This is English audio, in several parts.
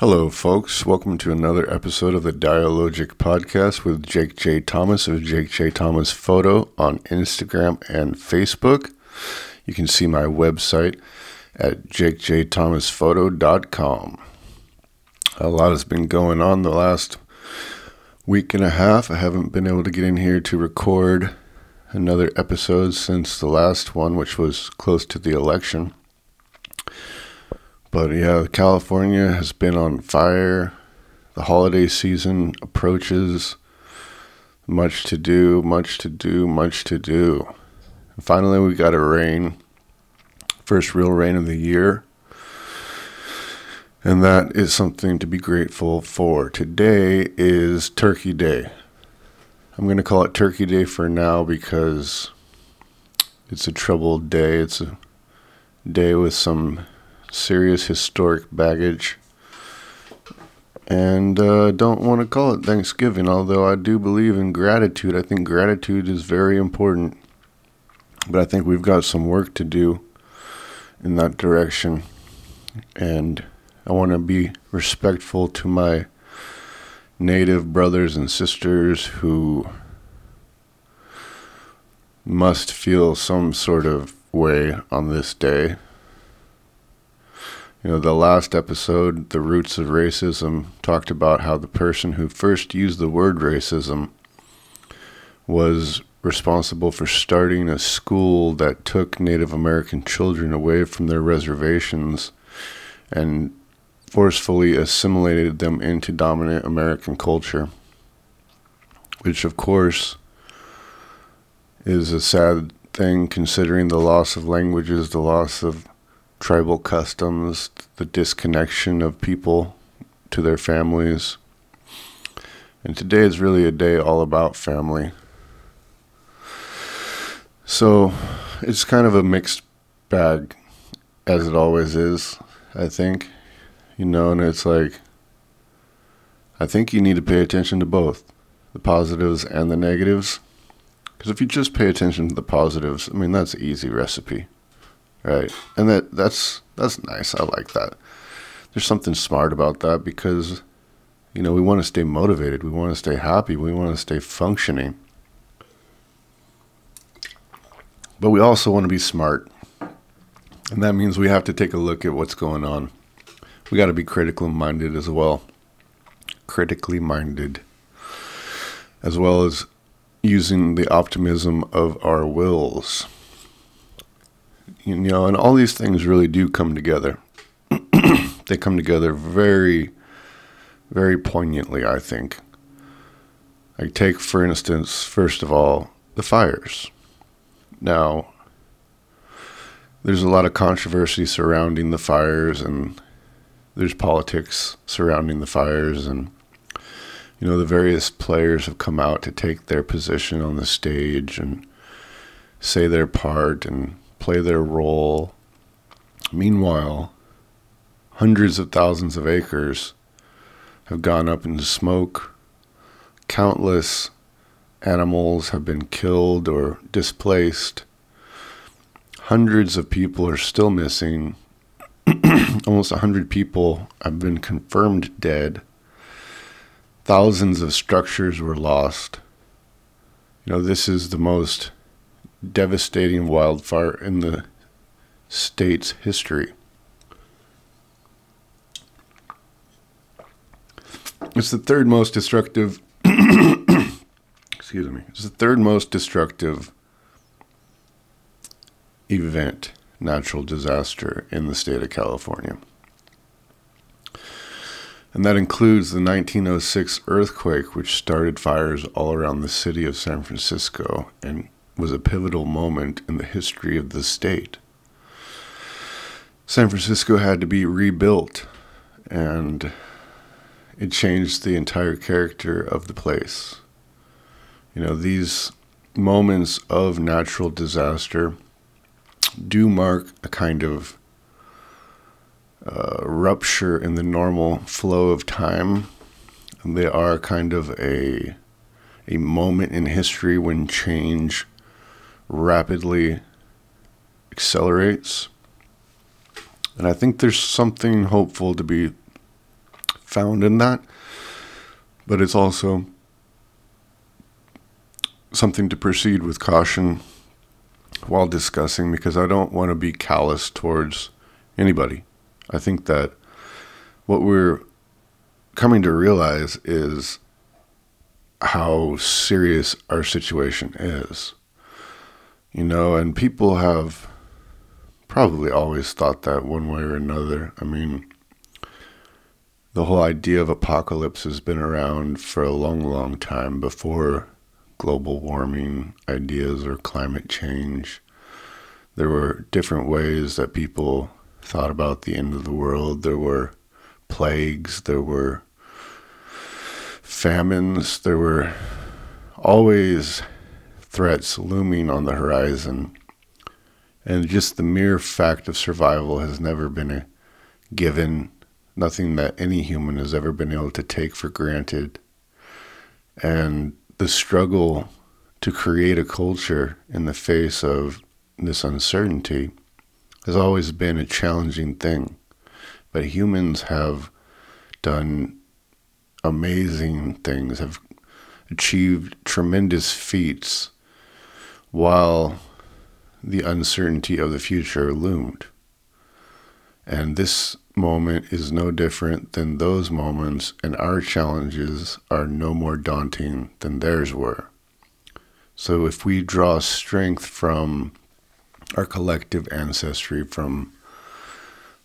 Hello, folks. Welcome to another episode of the Dialogic Podcast with Jake J. Thomas of Jake J. Thomas Photo on Instagram and Facebook. You can see my website at jakejthomasphoto.com. A lot has been going on the last week and a half. I haven't been able to get in here to record another episode since the last one, which was close to the election. But yeah, California has been on fire. The holiday season approaches. Much to do, much to do, much to do. And finally, we got a rain. First real rain of the year. And that is something to be grateful for. Today is Turkey Day. I'm going to call it Turkey Day for now because it's a troubled day. It's a day with some serious historic baggage. And uh, don't want to call it Thanksgiving, although I do believe in gratitude. I think gratitude is very important. But I think we've got some work to do in that direction. And I want to be respectful to my native brothers and sisters who must feel some sort of way on this day you know, the last episode, The Roots of Racism, talked about how the person who first used the word racism was responsible for starting a school that took Native American children away from their reservations and forcefully assimilated them into dominant American culture. Which, of course, is a sad thing considering the loss of languages, the loss of tribal customs, the disconnection of people to their families. And today is really a day all about family. So it's kind of a mixed bag, as it always is, I think. You know, and it's like, I think you need to pay attention to both the positives and the negatives. Because if you just pay attention to the positives, I mean, that's easy recipe. Right. And that that's that's nice. I like that. There's something smart about that because you know, we want to stay motivated, we want to stay happy, we want to stay functioning. But we also want to be smart. And that means we have to take a look at what's going on. We got to be critically minded as well. Critically minded. As well as using the optimism of our wills you know, and all these things really do come together. they come together very, very poignantly, I think. I take, for instance, first of all, the fires. Now, there's a lot of controversy surrounding the fires, and there's politics surrounding the fires, and you know, the various players have come out to take their position on the stage and say their part and play their role. Meanwhile, hundreds of thousands of acres have gone up into smoke. Countless animals have been killed or displaced. Hundreds of people are still missing. Almost 100 people have been confirmed dead. Thousands of structures were lost. You know, this is the most devastating wildfire in the state's history. It's the third most destructive. excuse me. It's the third most destructive event, natural disaster in the state of California. And that includes the 1906 earthquake, which started fires all around the city of San Francisco and was a pivotal moment in the history of the state. San Francisco had to be rebuilt, and it changed the entire character of the place. You know, these moments of natural disaster do mark a kind of uh, rupture in the normal flow of time. They are kind of a a moment in history when change rapidly accelerates. And I think there's something hopeful to be found in that. But it's also something to proceed with caution while discussing because I don't want to be callous towards anybody. I think that what we're coming to realize is how serious our situation is. You know, and people have probably always thought that one way or another. I mean, the whole idea of apocalypse has been around for a long, long time before global warming ideas or climate change. There were different ways that people thought about the end of the world. There were plagues, there were famines, there were always threats looming on the horizon. And just the mere fact of survival has never been a given, nothing that any human has ever been able to take for granted. And the struggle to create a culture in the face of this uncertainty has always been a challenging thing. But humans have done amazing things, have achieved tremendous feats while the uncertainty of the future loomed. And this moment is no different than those moments, and our challenges are no more daunting than theirs were. So if we draw strength from our collective ancestry, from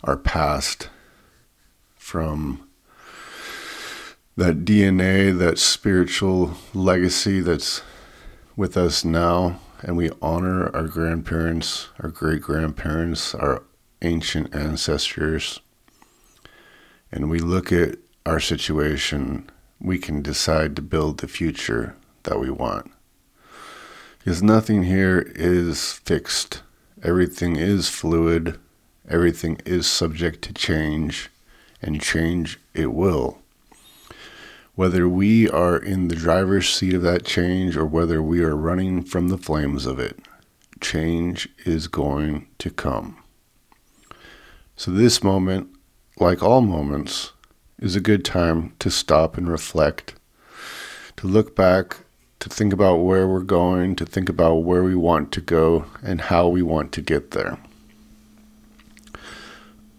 our past, from that DNA, that spiritual legacy that's with us now, and we honor our grandparents, our great grandparents, our ancient ancestors, and we look at our situation, we can decide to build the future that we want. Because nothing here is fixed, everything is fluid, everything is subject to change, and change it will whether we are in the driver's seat of that change or whether we are running from the flames of it, change is going to come. So, this moment, like all moments, is a good time to stop and reflect, to look back, to think about where we're going, to think about where we want to go, and how we want to get there.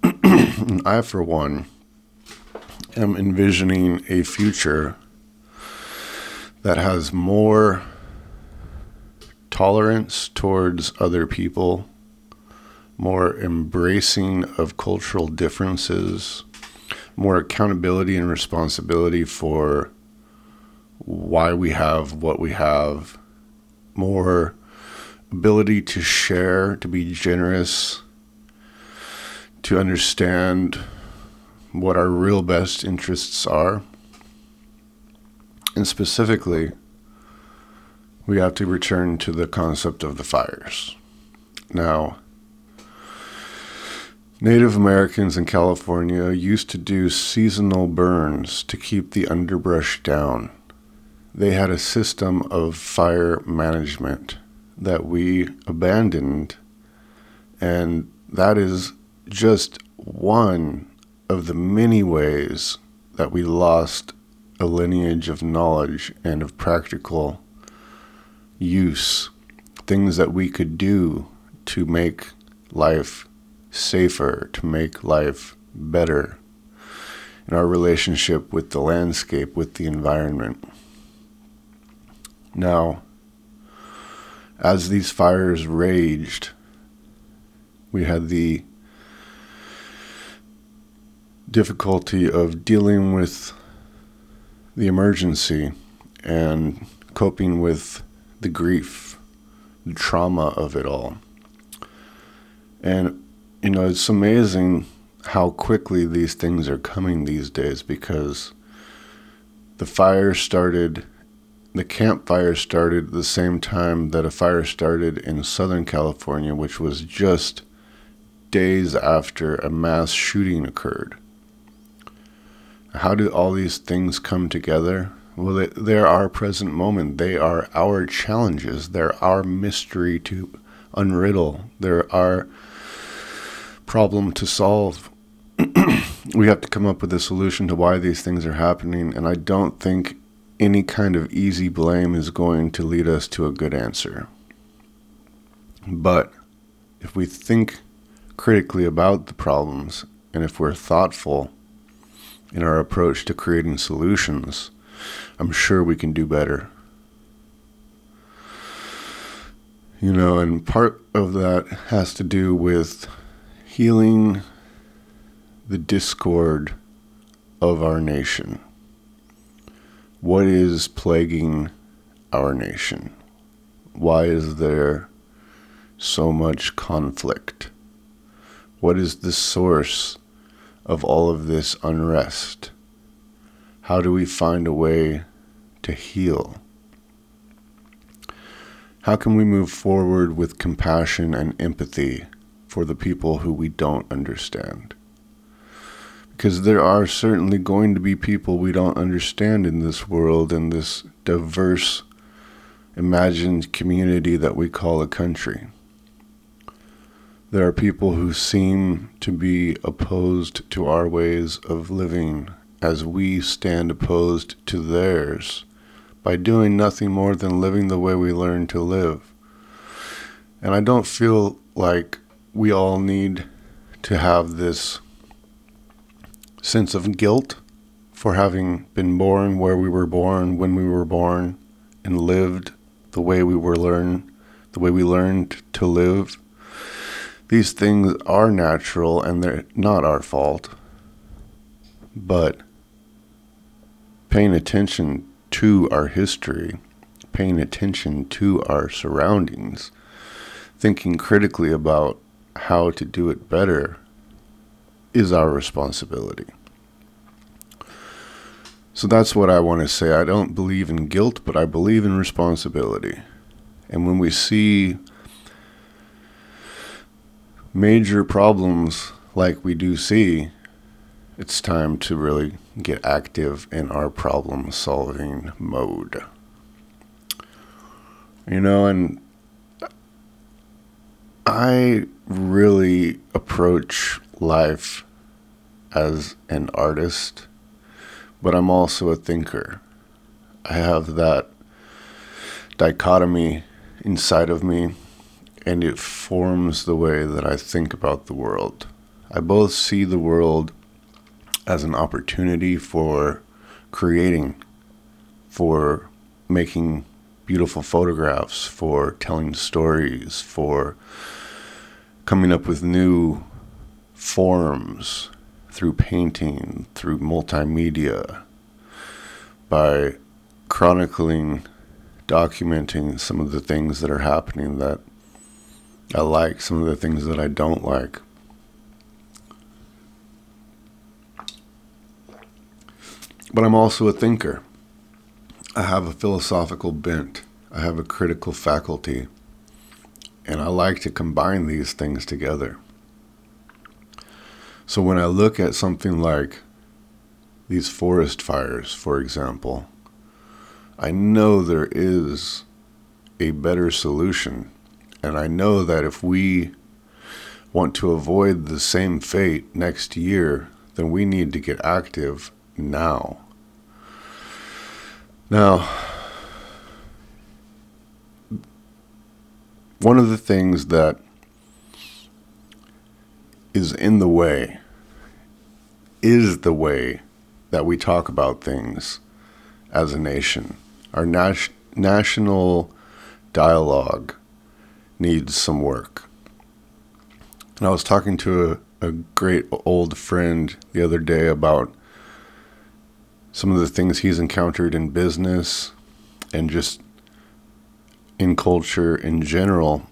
I, for one, am envisioning a future that has more tolerance towards other people, more embracing of cultural differences, more accountability and responsibility for why we have what we have, more ability to share, to be generous, to understand what our real best interests are. And specifically, we have to return to the concept of the fires. Now, Native Americans in California used to do seasonal burns to keep the underbrush down. They had a system of fire management that we abandoned, and that is just one of the many ways that we lost a lineage of knowledge and of practical use, things that we could do to make life safer, to make life better in our relationship with the landscape, with the environment. Now, as these fires raged, we had the difficulty of dealing with the emergency and coping with the grief, the trauma of it all. And, you know, it's amazing how quickly these things are coming these days because the fire started, the Camp Fire started the same time that a fire started in Southern California, which was just days after a mass shooting occurred. How do all these things come together? Well, they, they're our present moment. They are our challenges. They're our mystery to unriddle. They're our problem to solve. we have to come up with a solution to why these things are happening. And I don't think any kind of easy blame is going to lead us to a good answer. But if we think critically about the problems and if we're thoughtful in our approach to creating solutions, I'm sure we can do better. You know, and part of that has to do with healing the discord of our nation. What is plaguing our nation? Why is there so much conflict? What is the source of all of this unrest? How do we find a way to heal? How can we move forward with compassion and empathy for the people who we don't understand? Because there are certainly going to be people we don't understand in this world, in this diverse, imagined community that we call a country. There are people who seem to be opposed to our ways of living as we stand opposed to theirs by doing nothing more than living the way we learn to live. And I don't feel like we all need to have this sense of guilt for having been born where we were born when we were born and lived the way we were learned the way we learned to live these things are natural and they're not our fault. But paying attention to our history, paying attention to our surroundings, thinking critically about how to do it better is our responsibility. So that's what I want to say. I don't believe in guilt, but I believe in responsibility. And when we see major problems like we do see, it's time to really get active in our problem solving mode. You know, and I really approach life as an artist, but I'm also a thinker. I have that dichotomy inside of me and it forms the way that I think about the world. I both see the world as an opportunity for creating, for making beautiful photographs, for telling stories, for coming up with new forms through painting, through multimedia, by chronicling, documenting some of the things that are happening that I like, some of the things that I don't like. But I'm also a thinker. I have a philosophical bent. I have a critical faculty. And I like to combine these things together. So when I look at something like these forest fires, for example, I know there is a better solution and I know that if we want to avoid the same fate next year, then we need to get active now. Now, one of the things that is in the way is the way that we talk about things as a nation. Our nas- national dialogue needs some work. And I was talking to a, a great old friend the other day about some of the things he's encountered in business and just in culture in general.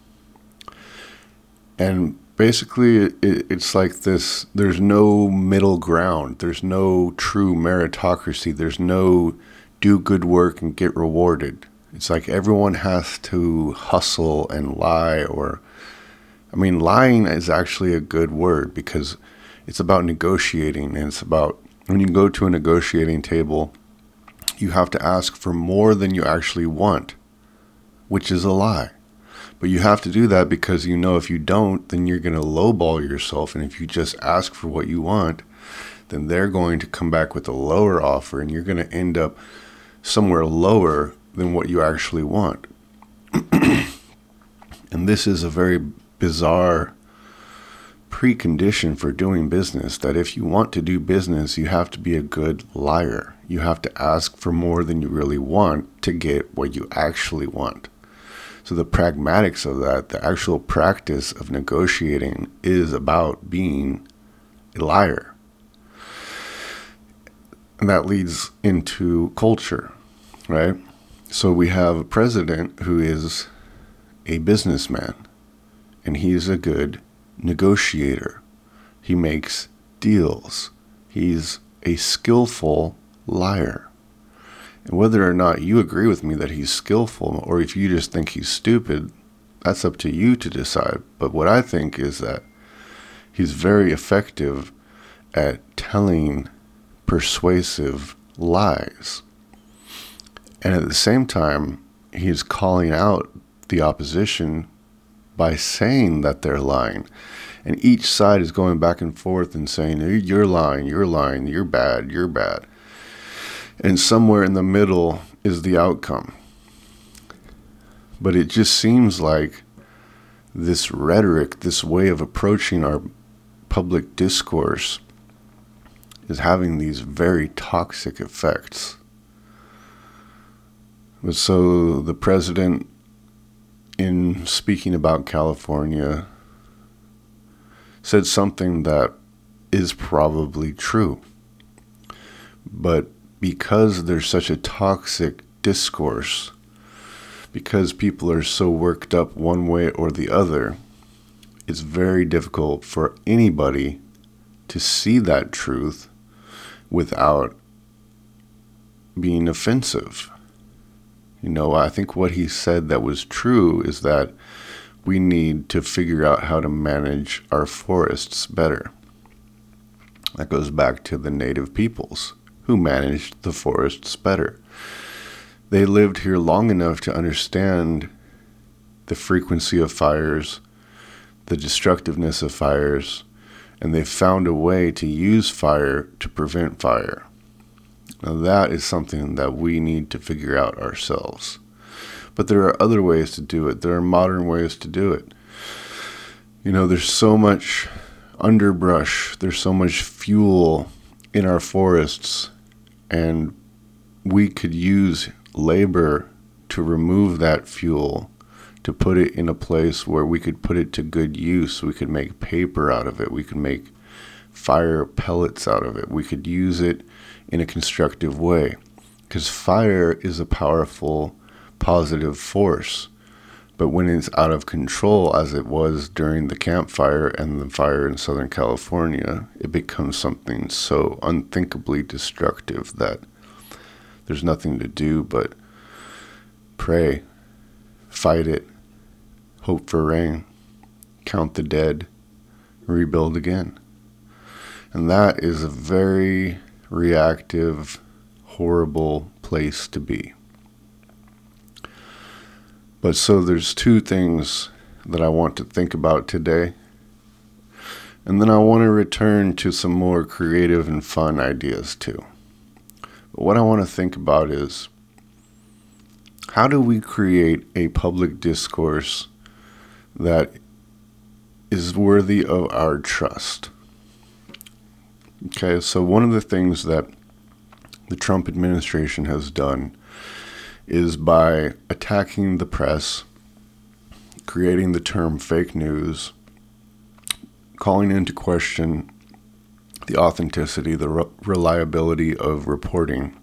And basically, it, it's like this there's no middle ground, there's no true meritocracy, there's no do good work and get rewarded. It's like everyone has to hustle and lie, or, I mean, lying is actually a good word because it's about negotiating and it's about when you go to a negotiating table, you have to ask for more than you actually want, which is a lie. But you have to do that because you know if you don't, then you're going to lowball yourself. And if you just ask for what you want, then they're going to come back with a lower offer and you're going to end up somewhere lower than what you actually want. and this is a very bizarre precondition for doing business that if you want to do business, you have to be a good liar. You have to ask for more than you really want to get what you actually want. So, the pragmatics of that, the actual practice of negotiating, is about being a liar. And that leads into culture, right? So, we have a president who is a businessman, and he's a good negotiator. He makes deals. He's a skillful liar. And whether or not you agree with me that he's skillful or if you just think he's stupid, that's up to you to decide. But what I think is that he's very effective at telling persuasive lies. And at the same time, he's calling out the opposition by saying that they're lying. And each side is going back and forth and saying, You're lying, you're lying, you're bad, you're bad. And somewhere in the middle is the outcome. But it just seems like this rhetoric, this way of approaching our public discourse, is having these very toxic effects. So the president in speaking about California, said something that is probably true. But because there's such a toxic discourse, because people are so worked up one way or the other, it's very difficult for anybody to see that truth without being offensive. You know, I think what he said that was true is that we need to figure out how to manage our forests better. That goes back to the native peoples who managed the forests better. They lived here long enough to understand the frequency of fires, the destructiveness of fires, and they found a way to use fire to prevent fire. Now, that is something that we need to figure out ourselves. But there are other ways to do it, there are modern ways to do it. You know, there's so much underbrush, there's so much fuel in our forests, and we could use labor to remove that fuel to put it in a place where we could put it to good use. We could make paper out of it. We could make fire pellets out of it. We could use it in a constructive way. Because fire is a powerful positive force. But when it's out of control, as it was during the Camp Fire and the fire in Southern California, it becomes something so unthinkably destructive that there's nothing to do but pray, fight it, hope for rain, count the dead, rebuild again. And that is a very reactive, horrible place to be. But so there's two things that I want to think about today. And then I want to return to some more creative and fun ideas too. But what I want to think about is how do we create a public discourse that is worthy of our trust? Okay, so one of the things that the Trump administration has done is by attacking the press, creating the term fake news, calling into question the authenticity, the re- reliability of reporting.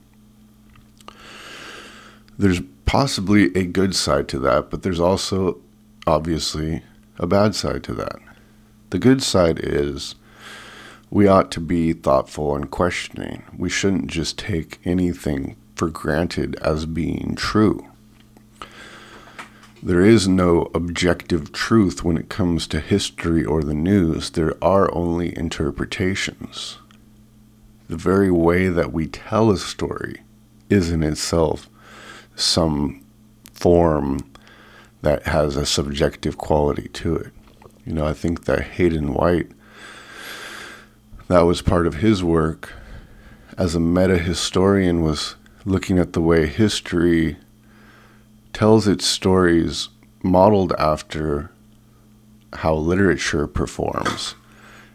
There's possibly a good side to that, but there's also obviously a bad side to that. The good side is we ought to be thoughtful and questioning. We shouldn't just take anything for granted as being true. There is no objective truth when it comes to history or the news. There are only interpretations. The very way that we tell a story is in itself some form that has a subjective quality to it. You know, I think that Hayden White that was part of his work as a meta historian was looking at the way history tells its stories modeled after how literature performs.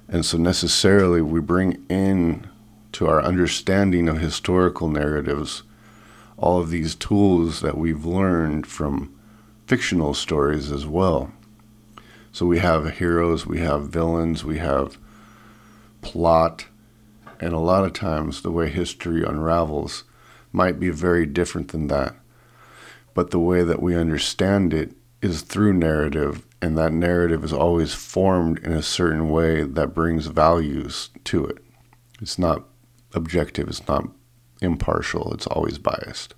And so necessarily we bring in to our understanding of historical narratives all of these tools that we've learned from fictional stories as well. So we have heroes, we have villains, we have plot, and a lot of times the way history unravels might be very different than that. But the way that we understand it is through narrative, and that narrative is always formed in a certain way that brings values to it. It's not objective, it's not impartial, it's always biased.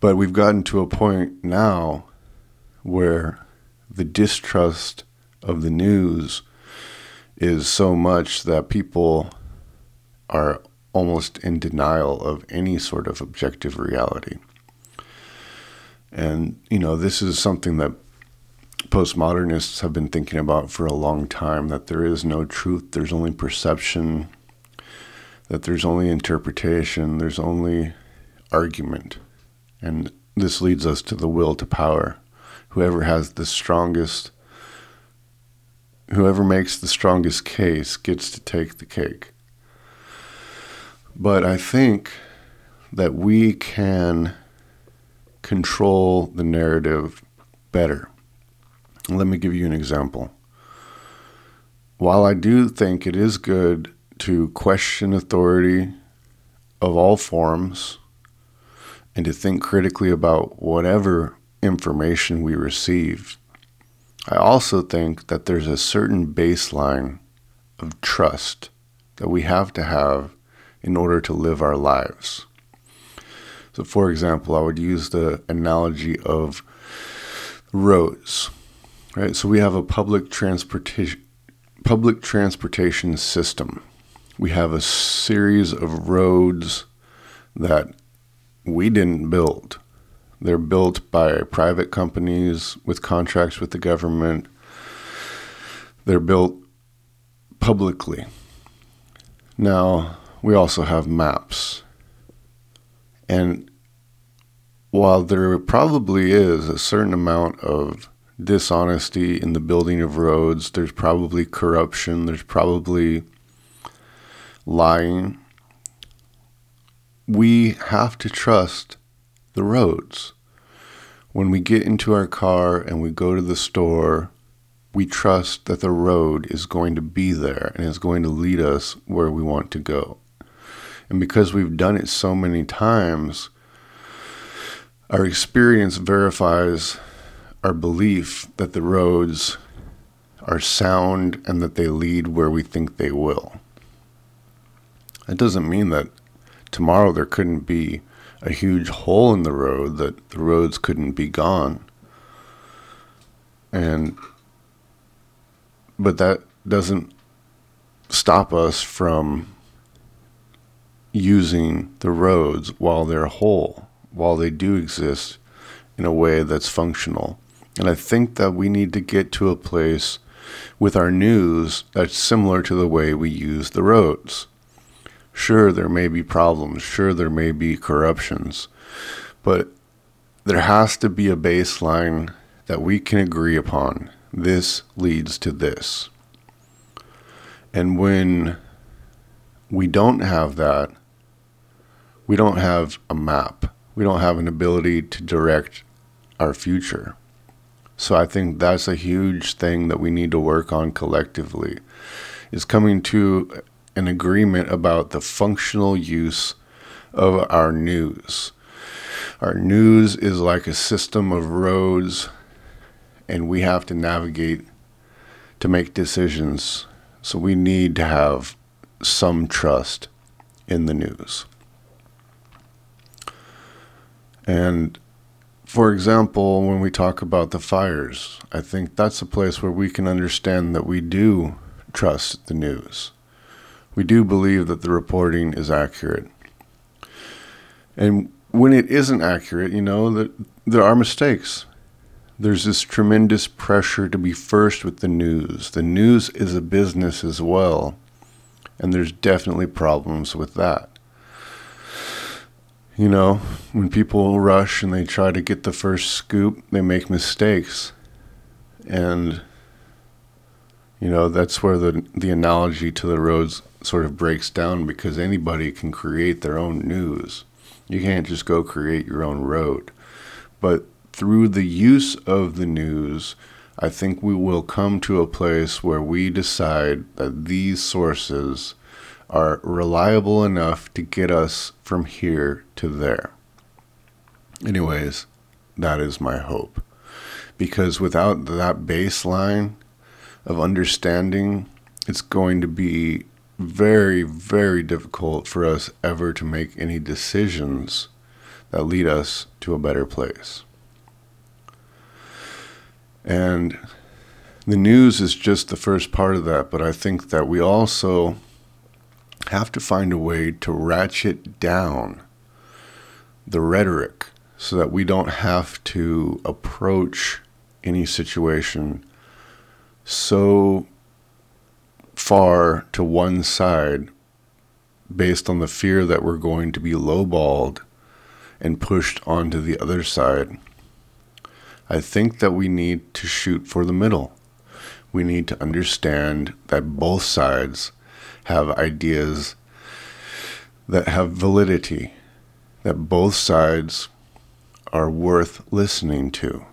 But we've gotten to a point now where the distrust of the news is so much that people are almost in denial of any sort of objective reality. And, you know, this is something that postmodernists have been thinking about for a long time that there is no truth, there's only perception, that there's only interpretation, there's only argument. And this leads us to the will to power. Whoever has the strongest, whoever makes the strongest case gets to take the cake. But I think that we can control the narrative better. Let me give you an example. While I do think it is good to question authority of all forms and to think critically about whatever information we receive, I also think that there's a certain baseline of trust that we have to have in order to live our lives. So, for example, I would use the analogy of roads, right? So we have a public transportation public transportation system. We have a series of roads that we didn't build. They're built by private companies with contracts with the government. They're built publicly. Now, we also have maps. And while there probably is a certain amount of dishonesty in the building of roads, there's probably corruption, there's probably lying. We have to trust the roads. When we get into our car and we go to the store, we trust that the road is going to be there and is going to lead us where we want to go. And because we've done it so many times, our experience verifies our belief that the roads are sound and that they lead where we think they will. That doesn't mean that tomorrow there couldn't be a huge hole in the road, that the roads couldn't be gone. And, but that doesn't stop us from using the roads while they're whole, while they do exist in a way that's functional. And I think that we need to get to a place with our news that's similar to the way we use the roads. Sure, there may be problems, sure, there may be corruptions, but there has to be a baseline that we can agree upon. This leads to this. And when we don't have that, we don't have a map. We don't have an ability to direct our future. So I think that's a huge thing that we need to work on collectively is coming to an agreement about the functional use of our news. Our news is like a system of roads and we have to navigate to make decisions. So we need to have some trust in the news. And for example, when we talk about the fires, I think that's a place where we can understand that we do trust the news. We do believe that the reporting is accurate. And when it isn't accurate, you know, that there are mistakes. there's this tremendous pressure to be first with the news. The news is a business as well, and there's definitely problems with that. You know, when people rush and they try to get the first scoop, they make mistakes. And you know, that's where the the analogy to the roads sort of breaks down because anybody can create their own news. You can't just go create your own road. But through the use of the news, I think we will come to a place where we decide that these sources are reliable enough to get us from here to there. Anyways, that is my hope. Because without that baseline of understanding, it's going to be very, very difficult for us ever to make any decisions that lead us to a better place. And the news is just the first part of that, but I think that we also have to find a way to ratchet down the rhetoric so that we don't have to approach any situation so far to one side based on the fear that we're going to be lowballed and pushed onto the other side. I think that we need to shoot for the middle. We need to understand that both sides have ideas that have validity, that both sides are worth listening to.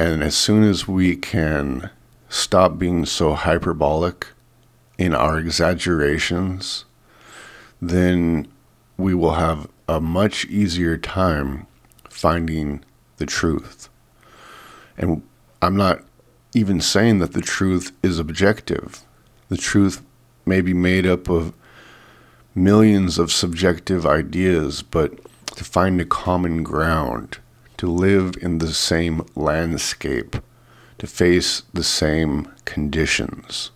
And as soon as we can stop being so hyperbolic in our exaggerations, then we will have a much easier time finding the truth. And I'm not even saying that the truth is objective. The truth may be made up of millions of subjective ideas, but to find a common ground, to live in the same landscape, to face the same conditions,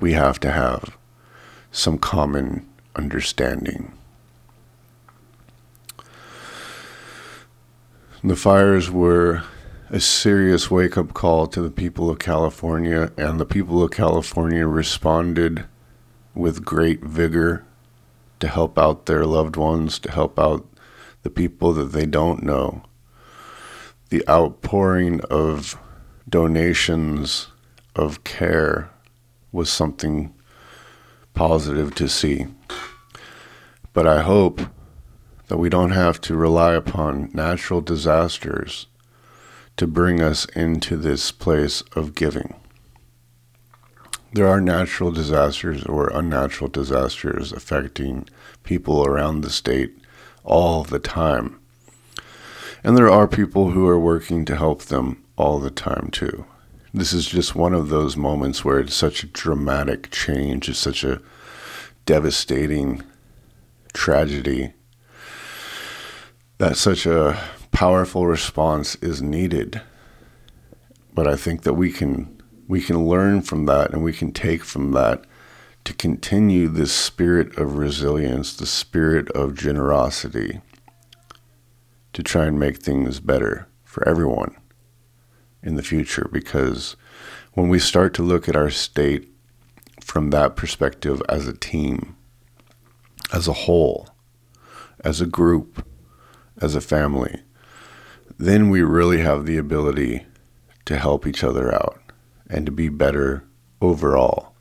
we have to have some common understanding. The fires were a serious wake up call to the people of California, and the people of California responded with great vigor to help out their loved ones, to help out the people that they don't know. The outpouring of donations of care was something positive to see. But I hope that we don't have to rely upon natural disasters to bring us into this place of giving. There are natural disasters or unnatural disasters affecting people around the state all the time. And there are people who are working to help them all the time too. This is just one of those moments where it's such a dramatic change, it's such a devastating tragedy that such a powerful response is needed. But I think that we can we can learn from that and we can take from that to continue this spirit of resilience, the spirit of generosity to try and make things better for everyone in the future because when we start to look at our state from that perspective as a team, as a whole, as a group, as a family, then we really have the ability to help each other out and to be better overall.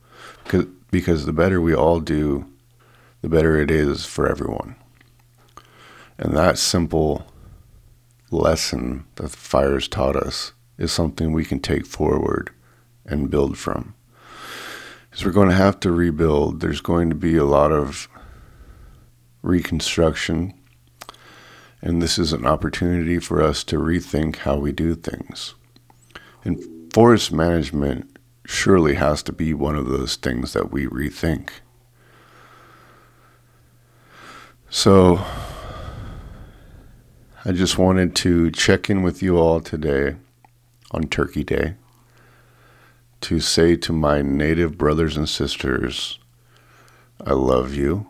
Because, because the better we all do, the better it is for everyone. And that simple lesson that the fires taught us is something we can take forward and build from. Because we're going to have to rebuild. There's going to be a lot of reconstruction and this is an opportunity for us to rethink how we do things. And forest management surely has to be one of those things that we rethink. So, I just wanted to check in with you all today on Turkey Day to say to my native brothers and sisters, I love you,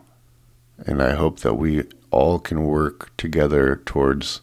and I hope that we all can work together towards